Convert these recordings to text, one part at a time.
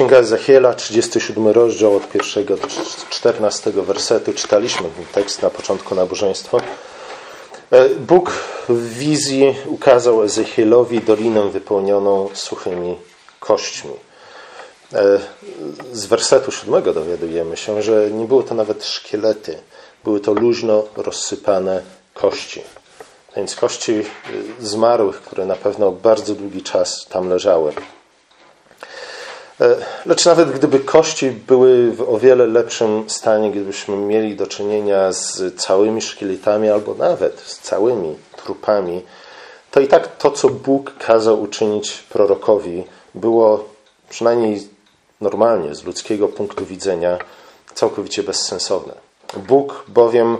Księga Ezechiela, 37 rozdział od pierwszego do 14 wersetu. Czytaliśmy ten tekst na początku nabożeństwa. E, Bóg w wizji ukazał Ezechielowi dolinę wypełnioną suchymi kośćmi. E, z wersetu siódmego dowiadujemy się, że nie były to nawet szkielety, były to luźno rozsypane kości. Więc kości e, zmarłych, które na pewno bardzo długi czas tam leżały. E, lecz nawet gdyby kości były w o wiele lepszym stanie, gdybyśmy mieli do czynienia z całymi szkieletami albo nawet z całymi trupami, to i tak to, co Bóg kazał uczynić prorokowi, było przynajmniej normalnie z ludzkiego punktu widzenia całkowicie bezsensowne. Bóg bowiem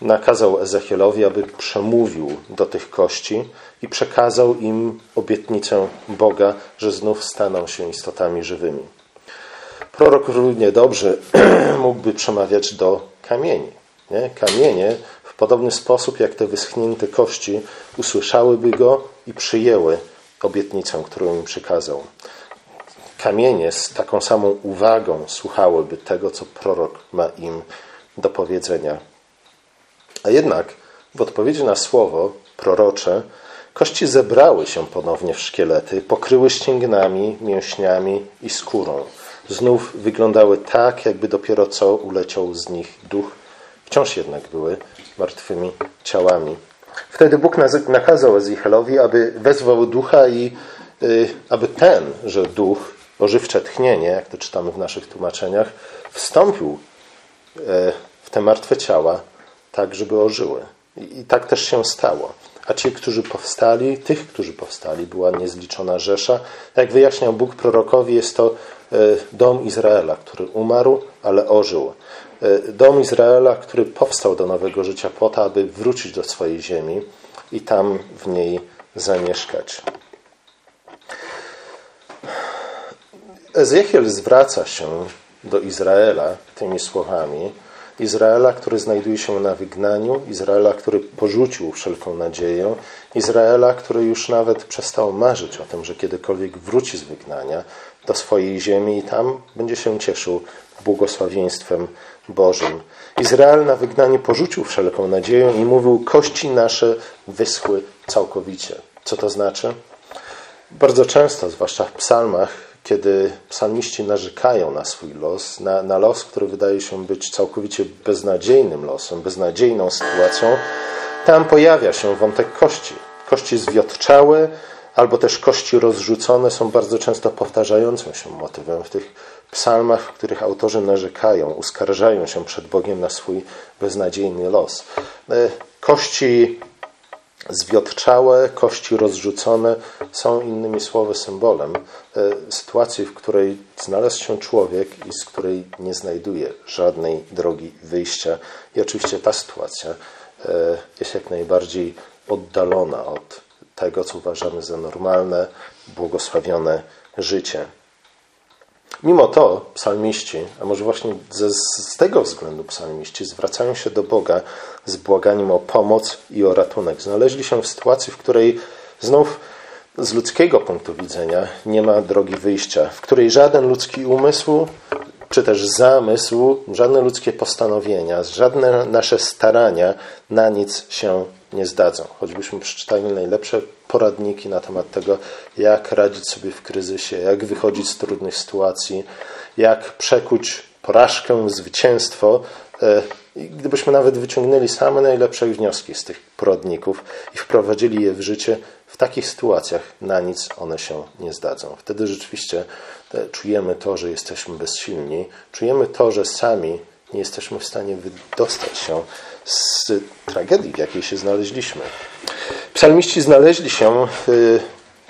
nakazał Ezechielowi, aby przemówił do tych kości i przekazał im obietnicę Boga, że znów staną się istotami żywymi. Prorok równie dobrze mógłby przemawiać do kamieni. Nie? Kamienie w podobny sposób jak te wyschnięte kości usłyszałyby go i przyjęły obietnicę, którą im przekazał. Kamienie z taką samą uwagą słuchałyby tego, co prorok ma im do powiedzenia. A jednak w odpowiedzi na słowo prorocze kości zebrały się ponownie w szkielety, pokryły ścięgnami, mięśniami i skórą. Znów wyglądały tak, jakby dopiero co uleciał z nich duch. Wciąż jednak były martwymi ciałami. Wtedy Bóg nakazał Ezichellowi, aby wezwał ducha i y, aby ten, że duch, ożywcze tchnienie, jak to czytamy w naszych tłumaczeniach, wstąpił y, w te martwe ciała, tak żeby ożyły. I, tak też się stało. A ci, którzy powstali, tych, którzy powstali, była niezliczona rzesza. Jak wyjaśniał Bóg prorokowi, jest to e, dom Izraela, który umarł, ale ożył. E, dom Izraela, który powstał do nowego życia po to, aby wrócić do swojej ziemi i tam w niej zamieszkać. Ezechiel zwraca się do Izraela tymi słowami, Izraela, który znajduje się na wygnaniu, Izraela, który porzucił wszelką nadzieję, Izraela, który już nawet przestał marzyć o tym, że kiedykolwiek wróci z wygnania do swojej ziemi i tam będzie się cieszył błogosławieństwem Bożym. Izrael na wygnaniu porzucił wszelką nadzieję i mówił: Kości nasze wyschły całkowicie. Co to znaczy? Bardzo często, zwłaszcza w psalmach, kiedy psalmiści narzekają na swój los, na, na los, który wydaje się być całkowicie beznadziejnym losem, beznadziejną sytuacją, tam pojawia się wątek kości. Kości zwiotczałe albo też kości rozrzucone są bardzo często powtarzającym się motywem w tych psalmach, w których autorzy narzekają, uskarżają się przed Bogiem na swój beznadziejny los. E, kości zwiotczałe, kości rozrzucone są innymi słowy symbolem e, sytuacji, w której znalazł się człowiek i z której nie znajduje żadnej drogi wyjścia. I oczywiście ta sytuacja e, jest jak najbardziej oddalona od tego, co uważamy za normalne, błogosławione życie. Mimo to psalmiści, a może właśnie ze, z tego względu psalmiści, zwracają się do Boga z błaganiem o pomoc i o ratunek. Znaleźli się w sytuacji, w której znów z ludzkiego punktu widzenia nie ma drogi wyjścia, w której żaden ludzki umysł czy też zamysł, żadne ludzkie postanowienia, żadne nasze starania na nic się nie zdadzą. Choćbyśmy przeczytali najlepsze poradniki na temat tego, jak radzić sobie w kryzysie, jak wychodzić z trudnych sytuacji, jak przekuć porażkę w zwycięstwo. E, I gdybyśmy nawet wyciągnęli same najlepsze wnioski z tych poradników i wprowadzili je w życie, w takich sytuacjach na nic one się nie zdadzą. Wtedy rzeczywiście e, czujemy to, że jesteśmy bezsilni, czujemy to, że sami nie jesteśmy w stanie wydostać się z tragedii, w jakiej się znaleźliśmy. Psalmiści znaleźli się y,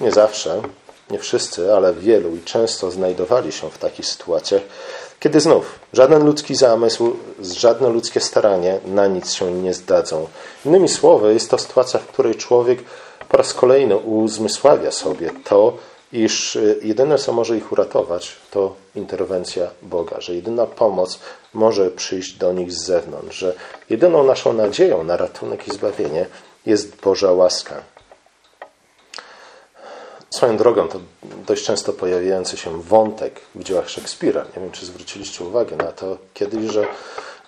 nie zawsze, nie wszyscy, ale wielu i często znajdowali się w takich sytuacjach, kiedy znów żaden ludzki zamysł, żadne ludzkie staranie na nic się nie zdadzą. Innymi słowy, jest to sytuacja, w której człowiek po raz kolejny uzmysławia sobie to, iż y, jedyne, co może ich uratować, to interwencja Boga, że jedyna pomoc może przyjść do nich z zewnątrz, że jedyną naszą nadzieją na ratunek i zbawienie jest Boża łaska. Swoją drogą to dość często pojawiający się wątek w dziełach Szekspira. Nie wiem, czy zwróciliście uwagę na to kiedyś, że,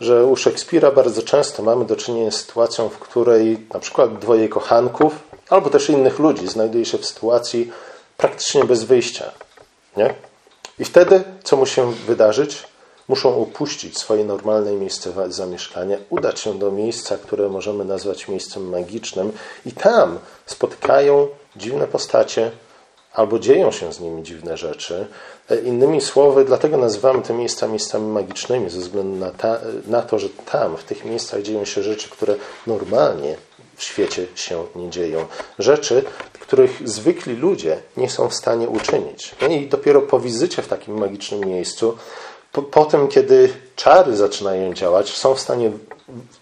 że u Szekspira bardzo często mamy do czynienia z sytuacją, w której na przykład dwoje kochanków albo też innych ludzi znajduje się w sytuacji praktycznie bez wyjścia. Nie? I wtedy, co musi się wydarzyć? Muszą opuścić swoje normalne miejsce zamieszkania, udać się do miejsca, które możemy nazwać miejscem magicznym, i tam spotykają dziwne postacie, albo dzieją się z nimi dziwne rzeczy. E, innymi słowy, dlatego nazywamy te miejsca miejscami magicznymi, ze względu na, ta, na to, że tam, w tych miejscach dzieją się rzeczy, które normalnie w świecie się nie dzieją. Rzeczy, których zwykli ludzie nie są w stanie uczynić. No I dopiero po wizycie w takim magicznym miejscu, po, po tym, kiedy czary zaczynają działać, są w stanie,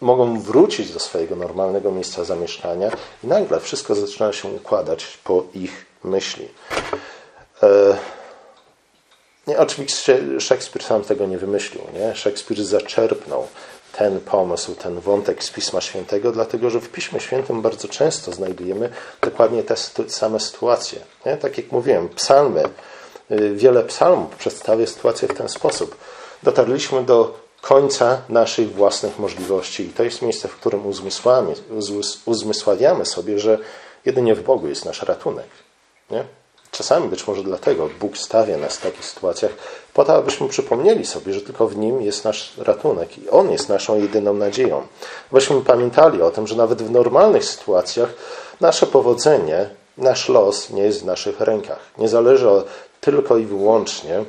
mogą wrócić do swojego normalnego miejsca zamieszkania i nagle wszystko zaczyna się układać po ich myśli. E, nie, oczywiście Szekspir sam tego nie wymyślił. Nie? Szekspir zaczerpnął ten pomysł, ten wątek z Pisma Świętego, dlatego że w Piśmie Świętym bardzo często znajdujemy dokładnie te same sytuacje. Nie? Tak jak mówiłem, psalmy, y, wiele psalmów przedstawia sytuację w ten sposób. Dotarliśmy do końca naszych własnych możliwości i to jest miejsce, w którym uzmysławiamy sobie, że jedynie w Bogu jest nasz ratunek. Nie? Czasami być może dlatego Bóg stawia nas w takich sytuacjach, po to, abyśmy przypomnieli sobie, że tylko w Nim jest nasz ratunek i On jest naszą jedyną nadzieją. Abyśmy pamiętali o tym, że nawet w normalnych sytuacjach nasze powodzenie, nasz los nie jest w naszych rękach. Nie zależy tylko i wyłącznie,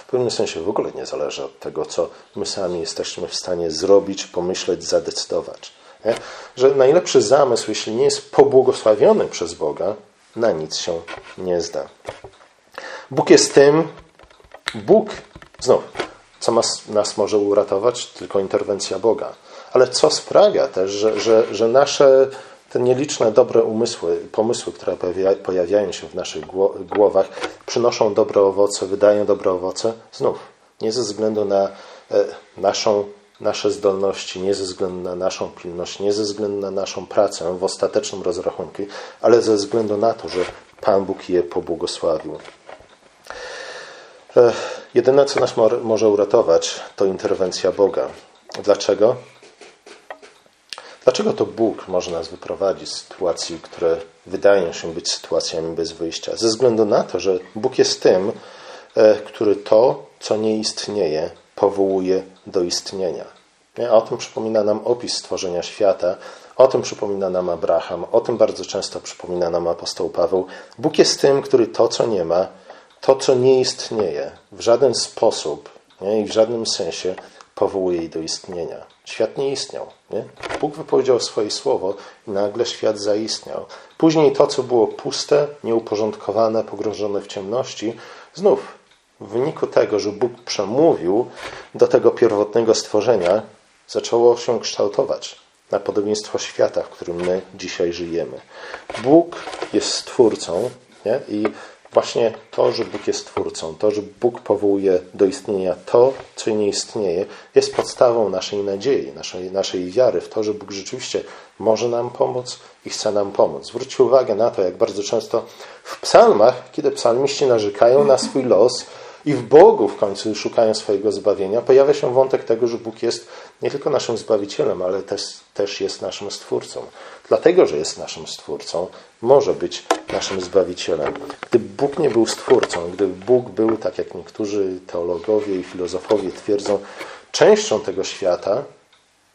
w pewnym sensie w ogóle nie zależy od tego, co my sami jesteśmy w stanie zrobić, pomyśleć, zadecydować. Że najlepszy zamysł, jeśli nie jest pobłogosławiony przez Boga, na nic się nie zda. Bóg jest tym, Bóg, znów, co nas może uratować? Tylko interwencja Boga. Ale co sprawia też, że, że, że nasze te nieliczne dobre umysły, pomysły, które pojawiają się w naszych głowach, przynoszą dobre owoce, wydają dobre owoce? Znów, nie ze względu na e, naszą nasze zdolności, nie ze względu na naszą pilność, nie ze względu na naszą pracę w ostatecznym rozrachunku, ale ze względu na to, że Pan Bóg je pobłogosławił. Jedyne, co nas może uratować, to interwencja Boga. Dlaczego? Dlaczego to Bóg może nas wyprowadzić z sytuacji, które wydają się być sytuacjami bez wyjścia? Ze względu na to, że Bóg jest tym, e, który to, co nie istnieje, powołuje do istnienia. O tym przypomina nam opis stworzenia świata, o tym przypomina nam Abraham, o tym bardzo często przypomina nam apostoł Paweł. Bóg jest tym, który to, co nie ma, to, co nie istnieje, w żaden sposób nie, i w żadnym sensie powołuje do istnienia. Świat nie istniał. Nie? Bóg wypowiedział swoje słowo i nagle świat zaistniał. Później to, co było puste, nieuporządkowane, pogrążone w ciemności, znów w wyniku tego, że Bóg przemówił do tego pierwotnego stworzenia, zaczęło się kształtować na podobieństwo świata, w którym my dzisiaj żyjemy. Bóg jest stwórcą nie? i właśnie to, że Bóg jest twórcą, to, że Bóg powołuje do istnienia to, co nie istnieje, jest podstawą naszej nadziei, naszej, naszej wiary w to, że Bóg rzeczywiście może nam pomóc i chce nam pomóc. Zwróćcie uwagę na to, jak bardzo często w psalmach, kiedy psalmiści narzekają na swój los, i w Bogu w końcu szukają swojego zbawienia, pojawia się wątek tego, że Bóg jest nie tylko naszym Zbawicielem, ale też, też jest naszym Stwórcą. Dlatego, że jest naszym Stwórcą, może być naszym Zbawicielem. Gdyby Bóg nie był Stwórcą, gdyby Bóg był, tak jak niektórzy teologowie i filozofowie twierdzą, częścią tego świata,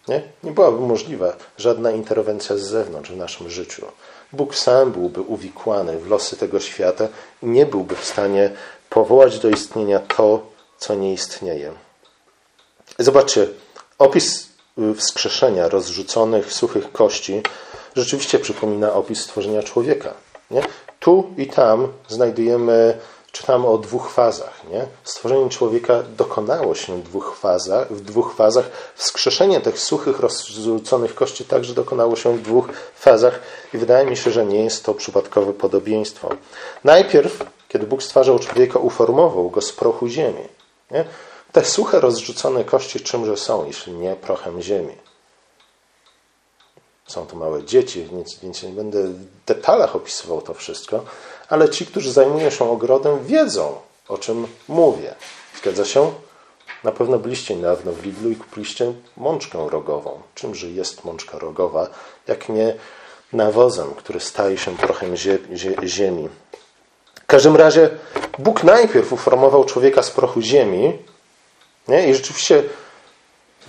nie, nie byłaby możliwa żadna interwencja z zewnątrz w naszym życiu. Bóg sam byłby uwikłany w losy tego świata i nie byłby w stanie powołać do istnienia to, co nie istnieje. Zobaczcie, opis wskrzeszenia rozrzuconych, suchych kości rzeczywiście przypomina opis stworzenia człowieka. Nie? Tu i tam znajdujemy, czytamy o dwóch fazach. Nie? Stworzenie człowieka dokonało się w dwóch, fazach, w dwóch fazach. Wskrzeszenie tych suchych, rozrzuconych kości także dokonało się w dwóch fazach i wydaje mi się, że nie jest to przypadkowe podobieństwo. Najpierw kiedy Bóg stwarzał człowieka, uformował go z prochu ziemi. Nie? Te suche, rozrzucone kości czymże są, jeśli nie prochem ziemi? Są to małe dzieci, więc, nie będę w detalach opisywał to wszystko, ale ci, którzy zajmują się ogrodem, wiedzą, o czym mówię. Zgadza się? Na pewno byliście niedawno w Lidlu i kupiliście mączkę rogową. Czymże jest mączka rogowa, jak nie nawozem, który staje się prochem ziemi. Każdym razie Bóg najpierw uformował człowieka z prochu ziemi nie? i rzeczywiście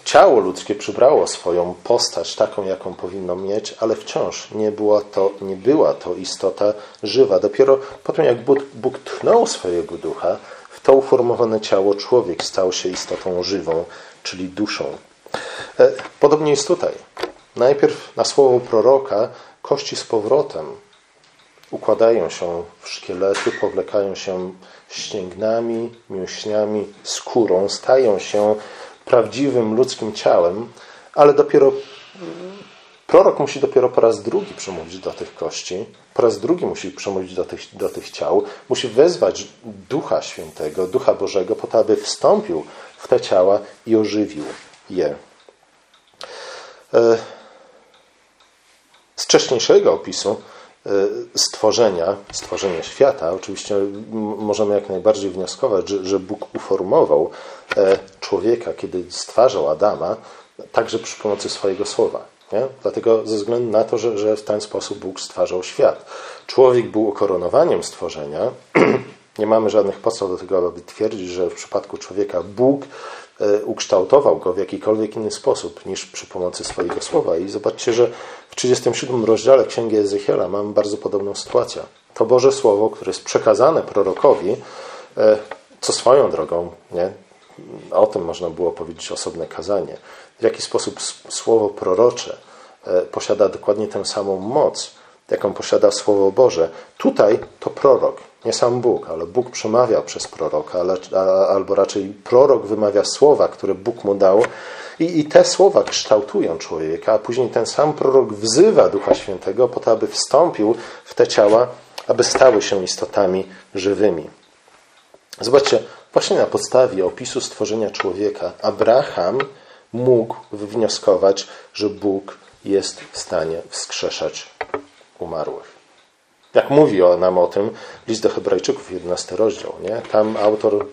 ciało ludzkie przybrało swoją postać taką, jaką powinno mieć, ale wciąż nie była to, nie była to istota żywa. Dopiero potem, jak Bóg, Bóg tchnął swojego ducha, w to uformowane ciało człowiek stał się istotą żywą, czyli duszą. E, podobnie jest tutaj. Najpierw na słowo proroka kości z powrotem układają się w szkielety, powlekają się ścięgnami, mięśniami, skórą, stają się prawdziwym ludzkim ciałem, ale dopiero prorok musi dopiero po raz drugi przemówić do tych kości, po raz drugi musi przemówić do tych, do tych ciał, musi wezwać Ducha Świętego, Ducha Bożego, po to, aby wstąpił w te ciała i ożywił je. E, z wcześniejszego opisu stworzenia, stworzenia świata, oczywiście możemy jak najbardziej wnioskować, że, że Bóg uformował e, człowieka, kiedy stwarzał Adama, także przy pomocy swojego słowa. Nie? Dlatego ze względu na to, że, że w ten sposób Bóg stwarzał świat. Człowiek był ukoronowaniem stworzenia. Nie mamy żadnych podstaw do tego, aby twierdzić, że w przypadku człowieka Bóg E, ukształtował go w jakikolwiek inny sposób niż przy pomocy swojego słowa. I zobaczcie, że w 37 rozdziale Księgi Ezechiela mamy bardzo podobną sytuację. To Boże Słowo, które jest przekazane prorokowi, e, co swoją drogą, nie? o tym można było powiedzieć osobne kazanie, w jaki sposób słowo prorocze e, posiada dokładnie tę samą moc, jaką posiada Słowo Boże. Tutaj to prorok, nie sam Bóg, ale Bóg przemawia przez proroka, albo raczej prorok wymawia słowa, które Bóg mu dał. I, I te słowa kształtują człowieka, a później ten sam prorok wzywa Ducha Świętego po to, aby wstąpił w te ciała, aby stały się istotami żywymi. Zobaczcie, właśnie na podstawie opisu stworzenia człowieka Abraham mógł wywnioskować, że Bóg jest w stanie wskrzeszać umarłych. Jak mówi nam o tym list do Hebrajczyków, 11 rozdział, nie? Tam autor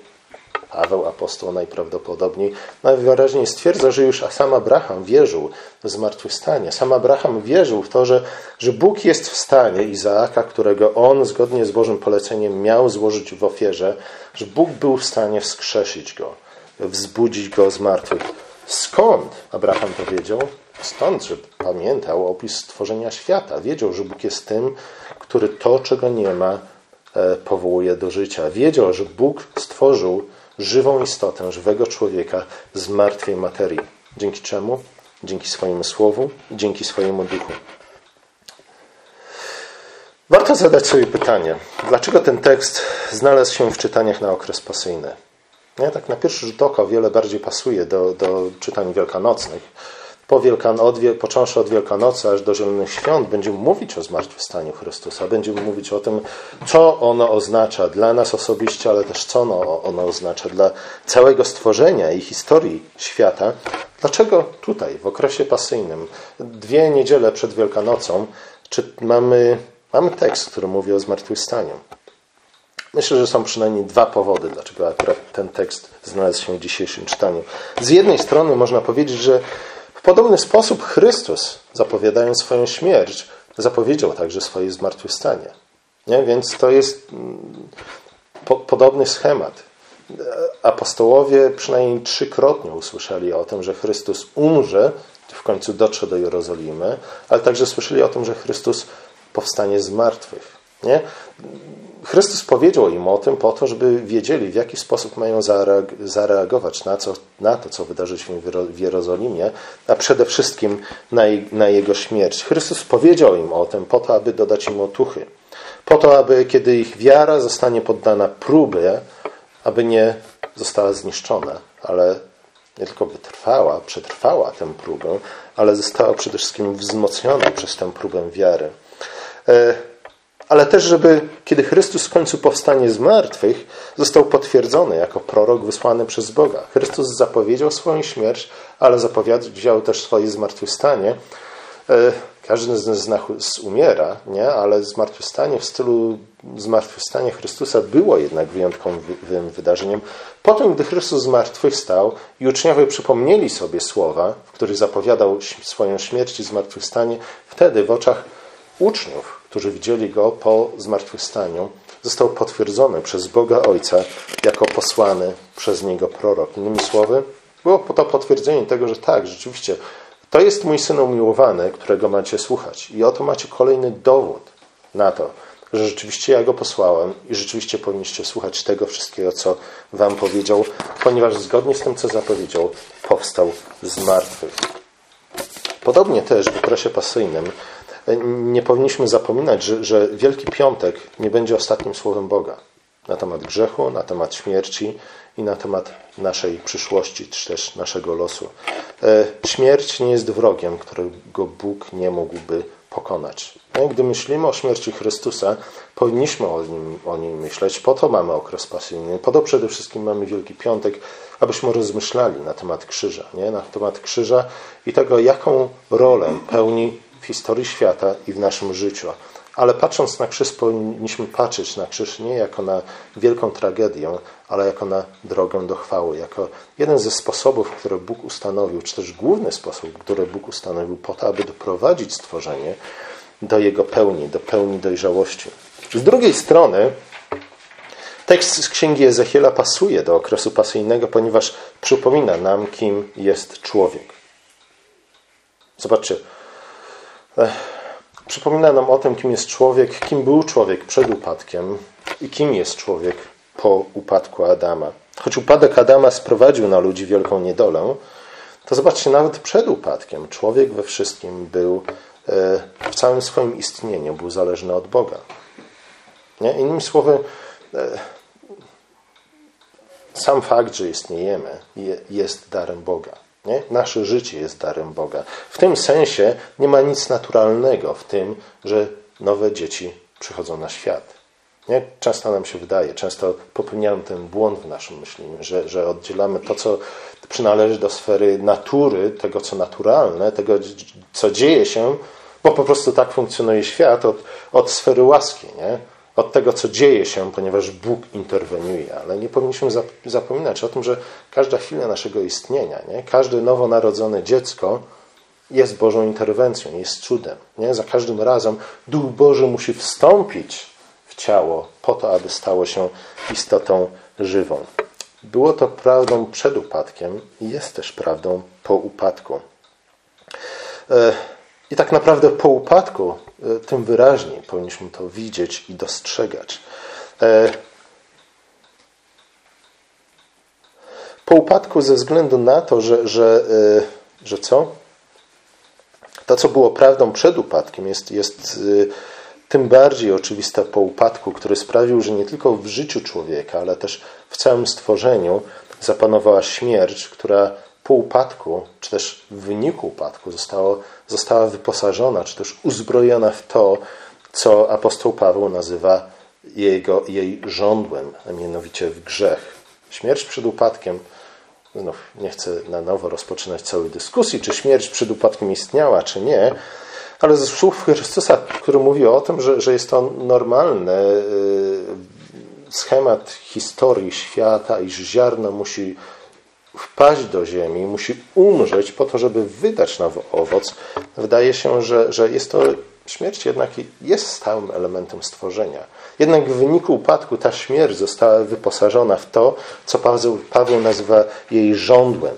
Paweł apostoł najprawdopodobniej najwyraźniej stwierdza, że już sam Abraham wierzył w zmartwychwstanie. Sam Abraham wierzył w to, że, że Bóg jest w stanie Izaaka, którego on zgodnie z Bożym poleceniem miał złożyć w ofierze, że Bóg był w stanie wskrzesić go, wzbudzić go z martwych. Skąd Abraham to wiedział? Stąd, że pamiętał opis stworzenia świata. Wiedział, że Bóg jest tym, który to, czego nie ma, e, powołuje do życia. Wiedział, że Bóg stworzył żywą istotę, żywego człowieka z martwej materii. Dzięki czemu? Dzięki swojemu słowu dzięki swojemu duchu. Warto zadać sobie pytanie, dlaczego ten tekst znalazł się w czytaniach na okres pasyjny? Nie, tak na pierwszy rzut oka wiele bardziej pasuje do, do czytań wielkanocnych po Wielkan od, począwszy od Wielkanocy aż do Zielonych Świąt, będziemy mówić o zmartwychwstaniu Chrystusa. Będziemy mówić o tym, co ono oznacza dla nas osobiście, ale też co ono, ono oznacza dla całego stworzenia i historii świata. Dlaczego tutaj, w okresie pasyjnym, dwie niedziele przed Wielkanocą, czy mamy, mamy tekst, który mówi o zmartwychwstaniu? Myślę, że są przynajmniej dwa powody, dlaczego akurat ten tekst znalazł się w dzisiejszym czytaniu. Z jednej strony można powiedzieć, że w podobny sposób Chrystus, zapowiadając swoją śmierć, zapowiedział także swoje zmartwychwstanie. Nie? Więc to jest mm, po, podobny schemat. Apostołowie przynajmniej trzykrotnie usłyszeli o tym, że Chrystus umrze, w końcu dotrze do Jerozolimy, ale także słyszeli o tym, że Chrystus powstanie z martwych. Nie? Chrystus powiedział im o tym po to, żeby wiedzieli, w jaki sposób mają zareagować na, co, na to, co wydarzy się w Jerozolimie, a przede wszystkim na, na Jego śmierć. Chrystus powiedział im o tym po to, aby dodać im otuchy. Po to, aby kiedy ich wiara zostanie poddana próbie, aby nie została zniszczona, ale nie tylko wytrwała, przetrwała tę próbę, ale została przede wszystkim wzmocniona przez tę próbę wiary. E, ale też, żeby kiedy Chrystus w końcu powstanie z martwych, został potwierdzony jako prorok wysłany przez Boga. Chrystus zapowiedział swoją śmierć, ale zapowiedział też swoje zmartwychwstanie, Każdy z nas umiera, nie? ale zmartwychwstanie w stylu zmartwychwstania Chrystusa było jednak wyjątkowym wydarzeniem. Potem, gdy Chrystus zmartwychwstał i uczniowie przypomnieli sobie słowa, w których zapowiadał swoją śmierć i zmartwychwstanie, wtedy w oczach uczniów, którzy widzieli Go po zmartwychwstaniu, został potwierdzony przez Boga Ojca jako posłany przez Niego prorok. Innymi słowy, było to potwierdzenie tego, że tak, rzeczywiście to jest mój syn umiłowany, którego macie słuchać. I oto macie kolejny dowód na to, że rzeczywiście ja go posłałem i rzeczywiście powinniście słuchać tego wszystkiego, co wam powiedział, ponieważ zgodnie z tym, co zapowiedział, powstał z martwych. Podobnie też w okresie pasyjnym nie powinniśmy zapominać, że, że Wielki Piątek nie będzie ostatnim słowem Boga na temat grzechu, na temat śmierci i na temat naszej przyszłości, czy też naszego losu. E, śmierć nie jest wrogiem, którego Bóg nie mógłby pokonać. No gdy myślimy o śmierci Chrystusa, powinniśmy o nim, o nim myśleć. Po to mamy okres pasyjny, po to przede wszystkim mamy Wielki Piątek, abyśmy rozmyślali na temat krzyża, nie? na temat krzyża i tego, jaką rolę pełni w historii świata i w naszym życiu. Ale patrząc na krzyż, powinniśmy patrzeć na krzyż nie jako na wielką tragedię, ale jako na drogę do chwały, jako jeden ze sposobów, które Bóg ustanowił, czy też główny sposób, który Bóg ustanowił po to, aby doprowadzić stworzenie do jego pełni, do pełni dojrzałości. Z drugiej strony, tekst z księgi Ezechiela pasuje do okresu pasyjnego, ponieważ przypomina nam, kim jest człowiek. Zobaczcie. Przypomina nam o tym, kim jest człowiek, kim był człowiek przed upadkiem i kim jest człowiek po upadku Adama. Choć upadek Adama sprowadził na ludzi wielką niedolę, to zobaczcie, nawet przed upadkiem człowiek we wszystkim był, e, w całym swoim istnieniu był zależny od Boga. Nie? Innymi słowy, e, sam fakt, że istniejemy, jest darem Boga. Nie? Nasze życie jest darem Boga. W tym sensie nie ma nic naturalnego w tym, że nowe dzieci przychodzą na świat. Nie? Często nam się wydaje, często popełniamy ten błąd w naszym myśleniu, że, że oddzielamy to, co przynależy do sfery natury, tego, co naturalne, tego, co dzieje się, bo po prostu tak funkcjonuje świat, od, od sfery łaski. Nie? Od tego, co dzieje się, ponieważ Bóg interweniuje. Ale nie powinniśmy zapominać o tym, że każda chwila naszego istnienia, nie? każde nowonarodzone dziecko jest Bożą interwencją, jest cudem. Nie? Za każdym razem Duch Boży musi wstąpić w ciało po to, aby stało się istotą żywą. Było to prawdą przed upadkiem i jest też prawdą po upadku. E, I tak naprawdę po upadku E, tym wyraźniej powinniśmy to widzieć i dostrzegać. E, po upadku, ze względu na to, że, że, e, że co? To, co było prawdą przed upadkiem, jest, jest tym bardziej oczywiste po upadku, który sprawił, że nie tylko w życiu człowieka, ale też w całym stworzeniu zapanowała śmierć, która po upadku, czy też w wyniku upadku zostało, została wyposażona, czy też uzbrojona w to, co apostoł Paweł nazywa jego, jej żądłem, a mianowicie w grzech. Śmierć przed upadkiem, znów nie chcę na nowo rozpoczynać całej dyskusji, czy śmierć przed upadkiem istniała, czy nie, ale ze słów Chrystusa, który mówi o tym, że, że jest to normalny schemat historii świata, iż ziarno musi wpaść do ziemi, musi umrzeć po to, żeby wydać nowy owoc, wydaje się, że, że jest to śmierć jednak jest stałym elementem stworzenia. Jednak w wyniku upadku ta śmierć została wyposażona w to, co Paweł, Paweł nazywa jej żądłem,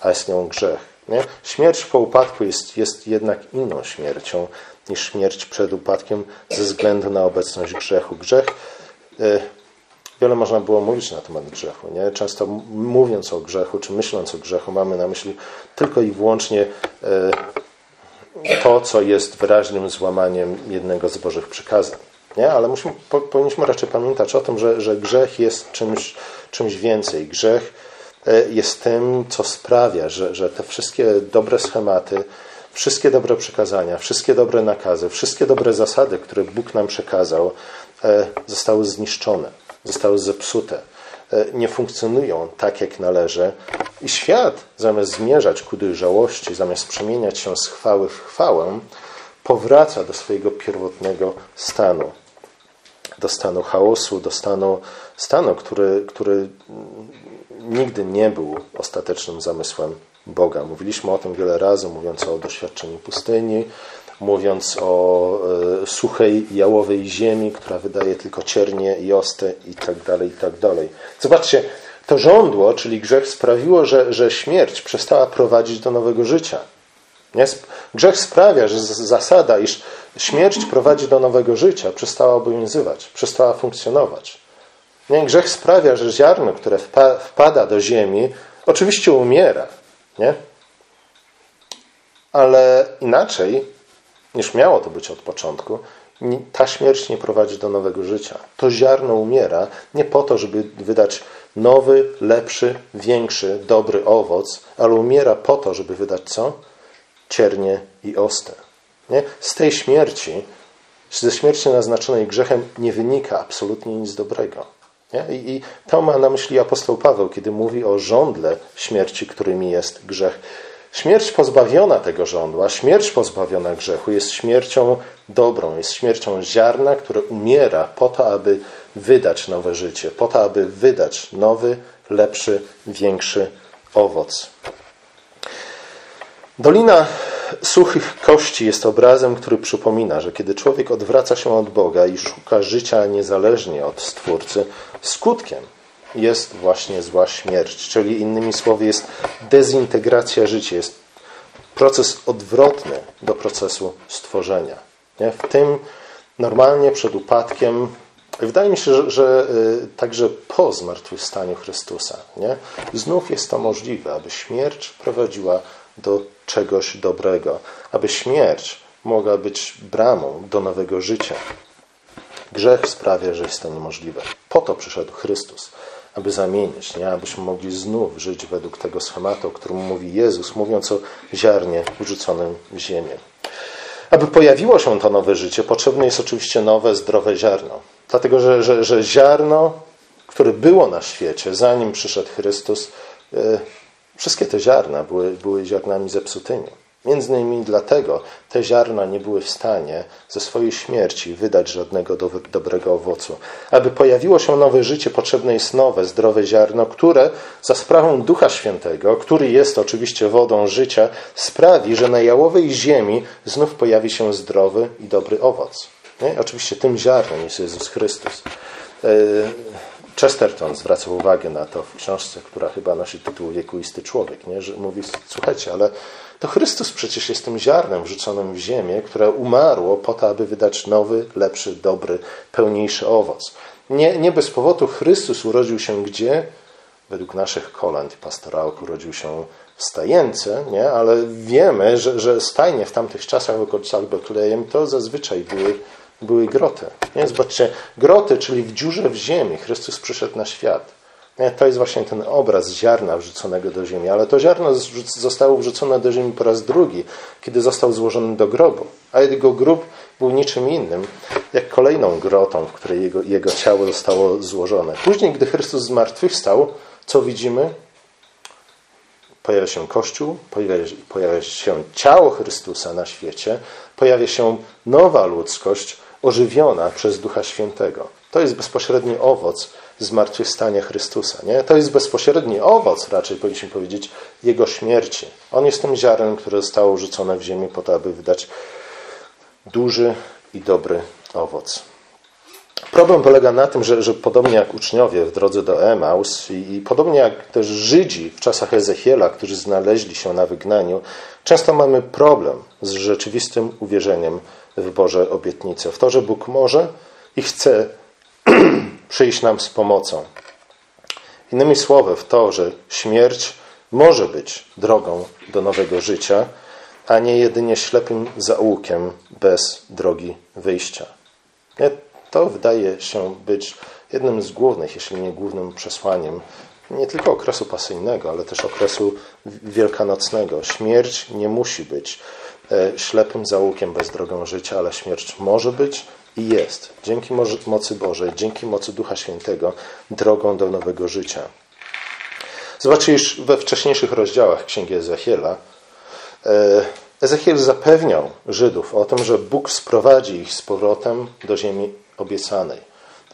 a jest nią grzech. Nie? Śmierć po upadku jest, jest jednak inną śmiercią niż śmierć przed upadkiem ze względu na obecność grzechu. Grzech e, Wiele można było mówić na temat grzechu. Nie? Często mówiąc o grzechu, czy myśląc o grzechu, mamy na myśli tylko i wyłącznie e, to, co jest wyraźnym złamaniem jednego z Bożych przykazań. Nie? Ale musimy, powinniśmy raczej pamiętać o tym, że, że grzech jest czymś, czymś więcej. Grzech e, jest tym, co sprawia, że, że te wszystkie dobre schematy, wszystkie dobre przykazania, wszystkie dobre nakazy, wszystkie dobre zasady, które Bóg nam przekazał, e, zostały zniszczone zostały zepsute, e, nie funkcjonują tak jak należy, I świat, zamiast zmierzać ku dojrzałości, zamiast przemieniać się z chwały w chwałę, powraca do swojego pierwotnego stanu. Do stanu chaosu, do stanu, stanu który, który nigdy nie był ostatecznym zamysłem Boga. Mówiliśmy o tym wiele razy, mówiąc o doświadczeniu pustyni, mówiąc o e, suchej, jałowej ziemi, która wydaje tylko ciernie i oste i tak dalej, i tak dalej. Zobaczcie, to żądło, czyli grzech, sprawiło, że, że śmierć przestała prowadzić do nowego życia. Nie? Grzech sprawia, że zasada, iż śmierć prowadzi do nowego życia, przestała obowiązywać, przestała funkcjonować. Nie? Grzech sprawia, że ziarno, które wpada do ziemi, oczywiście umiera. Nie? Ale inaczej niż miało to być od początku, ta śmierć nie prowadzi do nowego życia. To ziarno umiera nie po to, żeby wydać nowy, lepszy, większy, dobry owoc, ale umiera po to, żeby wydać co? Ciernie i ostę. Nie? Z tej śmierci, ze śmierci naznaczonej grzechem nie wynika absolutnie nic dobrego. Nie? I, I to ma na myśli apostoł Paweł, kiedy mówi o żądle śmierci, którymi jest grzech. Śmierć pozbawiona tego żądła, śmierć pozbawiona grzechu jest śmiercią dobrą, jest śmiercią ziarna, które umiera po to, aby wydać nowe życie, po to, aby wydać nowy, lepszy, większy owoc. Dolina suchych kości jest obrazem, który przypomina, że kiedy człowiek odwraca się od Boga i szuka życia niezależnie od Stwórcy, skutkiem jest właśnie zła śmierć, czyli innymi słowy jest dezintegracja życia, jest proces odwrotny do procesu stworzenia. Nie? W tym normalnie przed upadkiem, wydaje mi się, że, że y, także po zmartwychwstaniu Chrystusa, nie? znów jest to możliwe, aby śmierć prowadziła do czegoś dobrego, aby śmierć mogła być bramą do nowego życia. Grzech sprawia, że jest to niemożliwe. Po to przyszedł Chrystus, aby zamienić, nie? abyśmy mogli znów żyć według tego schematu, o którym mówi Jezus, mówiąc o ziarnie wrzuconym w ziemię. Aby pojawiło się to nowe życie, potrzebne jest oczywiście nowe, zdrowe ziarno. Dlatego, że, że, że ziarno, które było na świecie, zanim przyszedł Chrystus, yy, wszystkie te ziarna były, były ziarnami zepsutymi. Między innymi dlatego te ziarna nie były w stanie ze swojej śmierci wydać żadnego do, dobrego owocu. Aby pojawiło się nowe życie, potrzebne jest nowe, zdrowe ziarno, które za sprawą Ducha Świętego, który jest oczywiście wodą życia, sprawi, że na jałowej ziemi znów pojawi się zdrowy i dobry owoc. Nie? Oczywiście tym ziarnem jest Jezus Chrystus. E, Chesterton zwraca uwagę na to w książce, która chyba nosi tytuł Wiekuisty Człowiek, nie? że mówi, słuchajcie, ale to Chrystus przecież jest tym ziarnem wrzuconym w ziemię, które umarło po to, aby wydać nowy, lepszy, dobry, pełniejszy owoc. Nie, nie bez powodu Chrystus urodził się gdzie? Według naszych kolęd pastorałek urodził się w stajence, nie? ale wiemy, że, że stajnie w tamtych czasach w okolicach Betlejem to zazwyczaj były, były groty. Nie? Zobaczcie, groty, czyli w dziurze w ziemi Chrystus przyszedł na świat. To jest właśnie ten obraz ziarna wrzuconego do ziemi, ale to ziarno zostało wrzucone do ziemi po raz drugi, kiedy został złożony do grobu, a jego grób był niczym innym, jak kolejną grotą, w której jego, jego ciało zostało złożone. Później, gdy Chrystus zmartwychwstał, co widzimy? Pojawia się Kościół, pojawia, pojawia się ciało Chrystusa na świecie, pojawia się nowa ludzkość ożywiona przez Ducha Świętego. To jest bezpośredni owoc zmartwychwstania Chrystusa. Nie? To jest bezpośredni owoc, raczej powinniśmy powiedzieć, Jego śmierci. On jest tym ziarnem, które zostało rzucone w ziemię po to, aby wydać duży i dobry owoc. Problem polega na tym, że, że podobnie jak uczniowie w drodze do Emaus i, i, podobnie jak też Żydzi w czasach Ezechiela, którzy znaleźli się na wygnaniu, często mamy problem z rzeczywistym uwierzeniem w Boże obietnice, w to, że Bóg może i chce przyjść nam z pomocą. Innymi słowy, w to, że śmierć może być drogą do nowego życia, a nie jedynie ślepym zaułkiem bez drogi wyjścia. To wydaje się być jednym z głównych, jeśli nie głównym przesłaniem nie tylko okresu pasyjnego, ale też okresu wielkanocnego. Śmierć nie musi być ślepym zaułkiem bez drogą życia, ale śmierć może być i jest, dzięki mocy Bożej, dzięki mocy Ducha Świętego, drogą do nowego życia. Zobaczcie we wcześniejszych rozdziałach Księgi Ezechiela. E, Ezechiel zapewniał Żydów o tym, że Bóg sprowadzi ich z powrotem do ziemi obiecanej.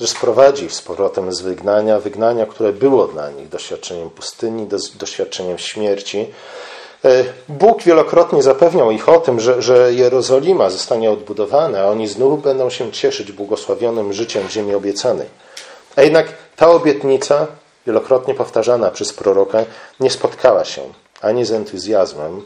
Że sprowadzi ich z powrotem z wygnania, wygnania, które było dla nich doświadczeniem pustyni, doświadczeniem śmierci. E, Bóg wielokrotnie zapewniał ich o tym, że, że Jerozolima zostanie odbudowana, a oni znów będą się cieszyć błogosławionym życiem w ziemi obiecanej. A jednak ta obietnica, wielokrotnie powtarzana przez proroka, nie spotkała się ani z entuzjazmem,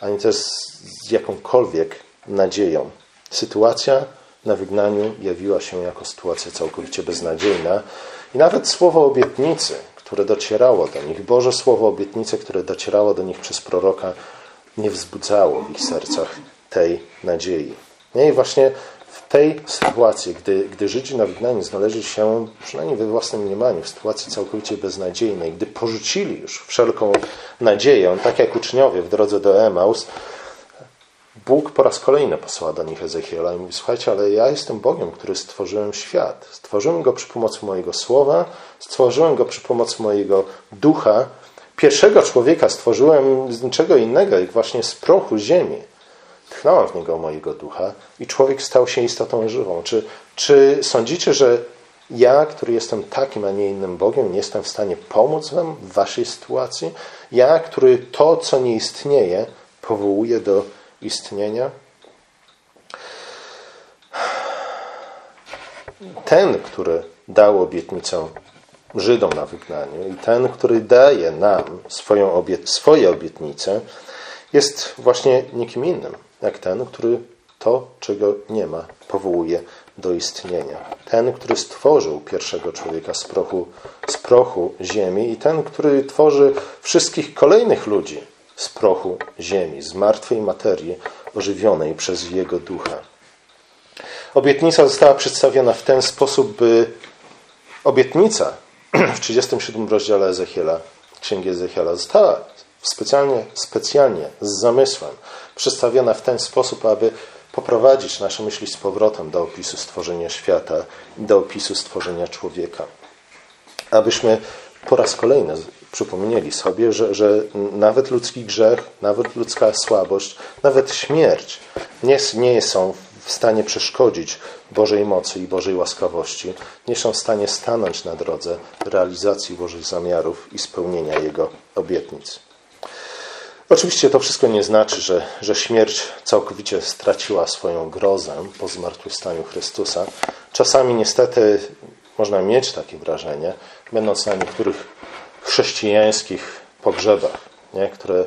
ani też z jakąkolwiek nadzieją. Sytuacja na wygnaniu jawiła się jako sytuacja całkowicie beznadziejna i nawet słowo obietnicy, które docierało do nich, Boże słowo obietnicy, które docierało do nich przez proroka, nie wzbudzało w ich sercach tej nadziei. Nie? I właśnie w tej sytuacji, gdy, gdy Żydzi na wygnaniu znaleźli się, przynajmniej we własnym mniemaniu, w sytuacji całkowicie beznadziejnej, gdy porzucili już wszelką nadzieję, tak jak uczniowie w drodze do Emaus, Bóg po raz kolejny posłał do nich Ezechiela i mówi, słuchajcie, ale ja jestem Bogiem, który stworzyłem świat. Stworzyłem go przy pomocy mojego słowa, stworzyłem go przy pomocy mojego ducha. Pierwszego człowieka stworzyłem z niczego innego, jak właśnie z prochu ziemi. Tchnąłem w niego mojego ducha i człowiek stał się istotą żywą. Czy, czy sądzicie, że ja, który jestem takim, a nie innym Bogiem, nie jestem w stanie pomóc Wam w Waszej sytuacji? Ja, który to, co nie istnieje, powołuje do istnienia? Ten, który dał obietnicę Żydom na wygnaniu i ten, który daje nam swoją obiet swoje obietnice, jest właśnie nikim innym, jak ten, który to, czego nie ma, powołuje do istnienia. Ten, który stworzył pierwszego człowieka z prochu, z prochu ziemi i ten, który tworzy wszystkich kolejnych ludzi z prochu ziemi, z martwej materii ożywionej przez Jego ducha. Obietnica została przedstawiona w ten sposób, by obietnica w 37 rozdziale Ezechiela, Księgi Ezechiela, została specjalnie, specjalnie z zamysłem przedstawiona w ten sposób, aby poprowadzić nasze myśli z powrotem do opisu stworzenia świata do opisu stworzenia człowieka. Abyśmy po raz kolejny przypomnieli sobie, że, że nawet ludzki grzech, nawet ludzka słabość, nawet śmierć nie, nie są w stanie przeszkodzić Bożej mocy i Bożej łaskawości, nie są w stanie stanąć na drodze realizacji Bożych zamiarów i spełnienia Jego obietnic. Oczywiście to wszystko nie znaczy, że, że śmierć całkowicie straciła swoją grozę po zmartwychwstaniu Chrystusa. Czasami niestety można mieć takie wrażenie, będąc na niektórych chrześcijańskich pogrzebach, nie? które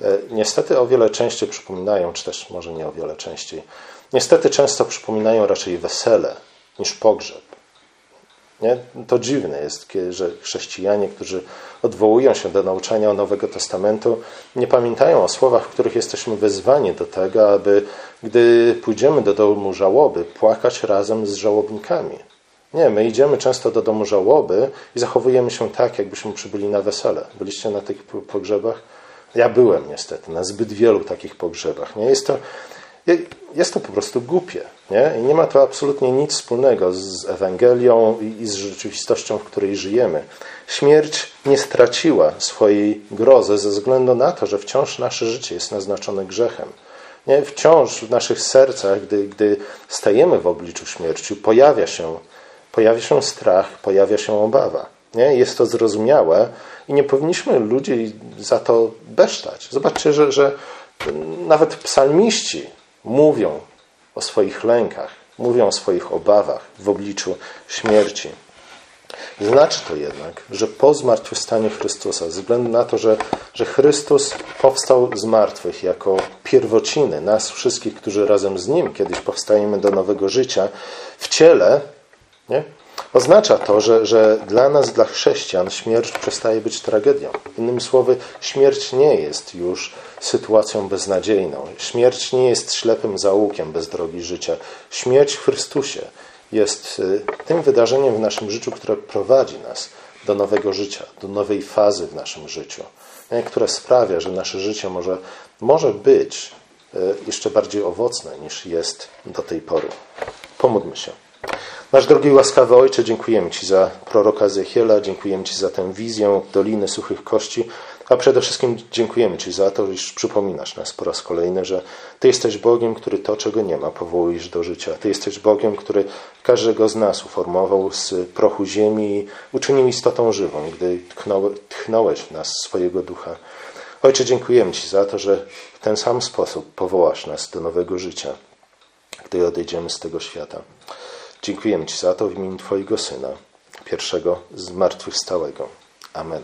e, niestety o wiele częściej przypominają, czy też może nie o wiele częściej, niestety często przypominają raczej wesele niż pogrzeb. Nie? To dziwne jest, że chrześcijanie, którzy odwołują się do nauczania Nowego Testamentu, nie pamiętają o słowach, w których jesteśmy wezwani do tego, aby gdy pójdziemy do domu żałoby, płakać razem z żałobnikami. Nie, my idziemy często do domu żałoby i zachowujemy się tak, jakbyśmy przybyli na wesele. Byliście na tych pogrzebach? Ja byłem niestety na zbyt wielu takich pogrzebach. Nie? Jest, to, jest to po prostu głupie. Nie? I nie ma to absolutnie nic wspólnego z Ewangelią i z rzeczywistością, w której żyjemy. Śmierć nie straciła swojej grozy ze względu na to, że wciąż nasze życie jest naznaczone grzechem. Nie? Wciąż w naszych sercach, gdy, gdy stajemy w obliczu śmierci, pojawia się pojawia się strach, pojawia się obawa. Nie? Jest to zrozumiałe i nie powinniśmy ludzi za to besztać. Zobaczcie, że, że nawet psalmiści mówią o swoich lękach, mówią o swoich obawach w obliczu śmierci. Znaczy to jednak, że po zmartwychwstaniu Chrystusa, ze względu na to, że, że Chrystus powstał z martwych jako pierwociny nas wszystkich, którzy razem z Nim kiedyś powstajemy do nowego życia, w ciele nie? Oznacza to, że, że dla nas, dla chrześcijan, śmierć przestaje być tragedią. Innymi słowy, śmierć nie jest już sytuacją beznadziejną. Śmierć nie jest ślepym zaułkiem bez drogi życia. Śmierć w Chrystusie jest y, tym wydarzeniem w naszym życiu, które prowadzi nas do nowego życia, do nowej fazy w naszym życiu, które sprawia, że nasze życie może, może być y, jeszcze bardziej owocne niż jest do tej pory. Pomódlmy się. Nasz drogi łaskawy Ojcze, dziękujemy Ci za proroka Zechiela, dziękujemy Ci za tę wizję Doliny Suchych Kości, a przede wszystkim dziękujemy Ci za to, iż przypominasz nas po raz kolejny, że Ty jesteś Bogiem, który to, czego nie ma, powołujesz do życia. Ty jesteś Bogiem, który każdego z nas uformował z prochu ziemi i uczynił istotą żywą, gdy tchnąłeś w nas swojego ducha. Ojcze, dziękujemy Ci za to, że w ten sam sposób powołasz nas do nowego życia, gdy odejdziemy z tego świata. Dziękujemy Ci za to w imieniu Twojego Syna, pierwszego z martwych stałego. Amen.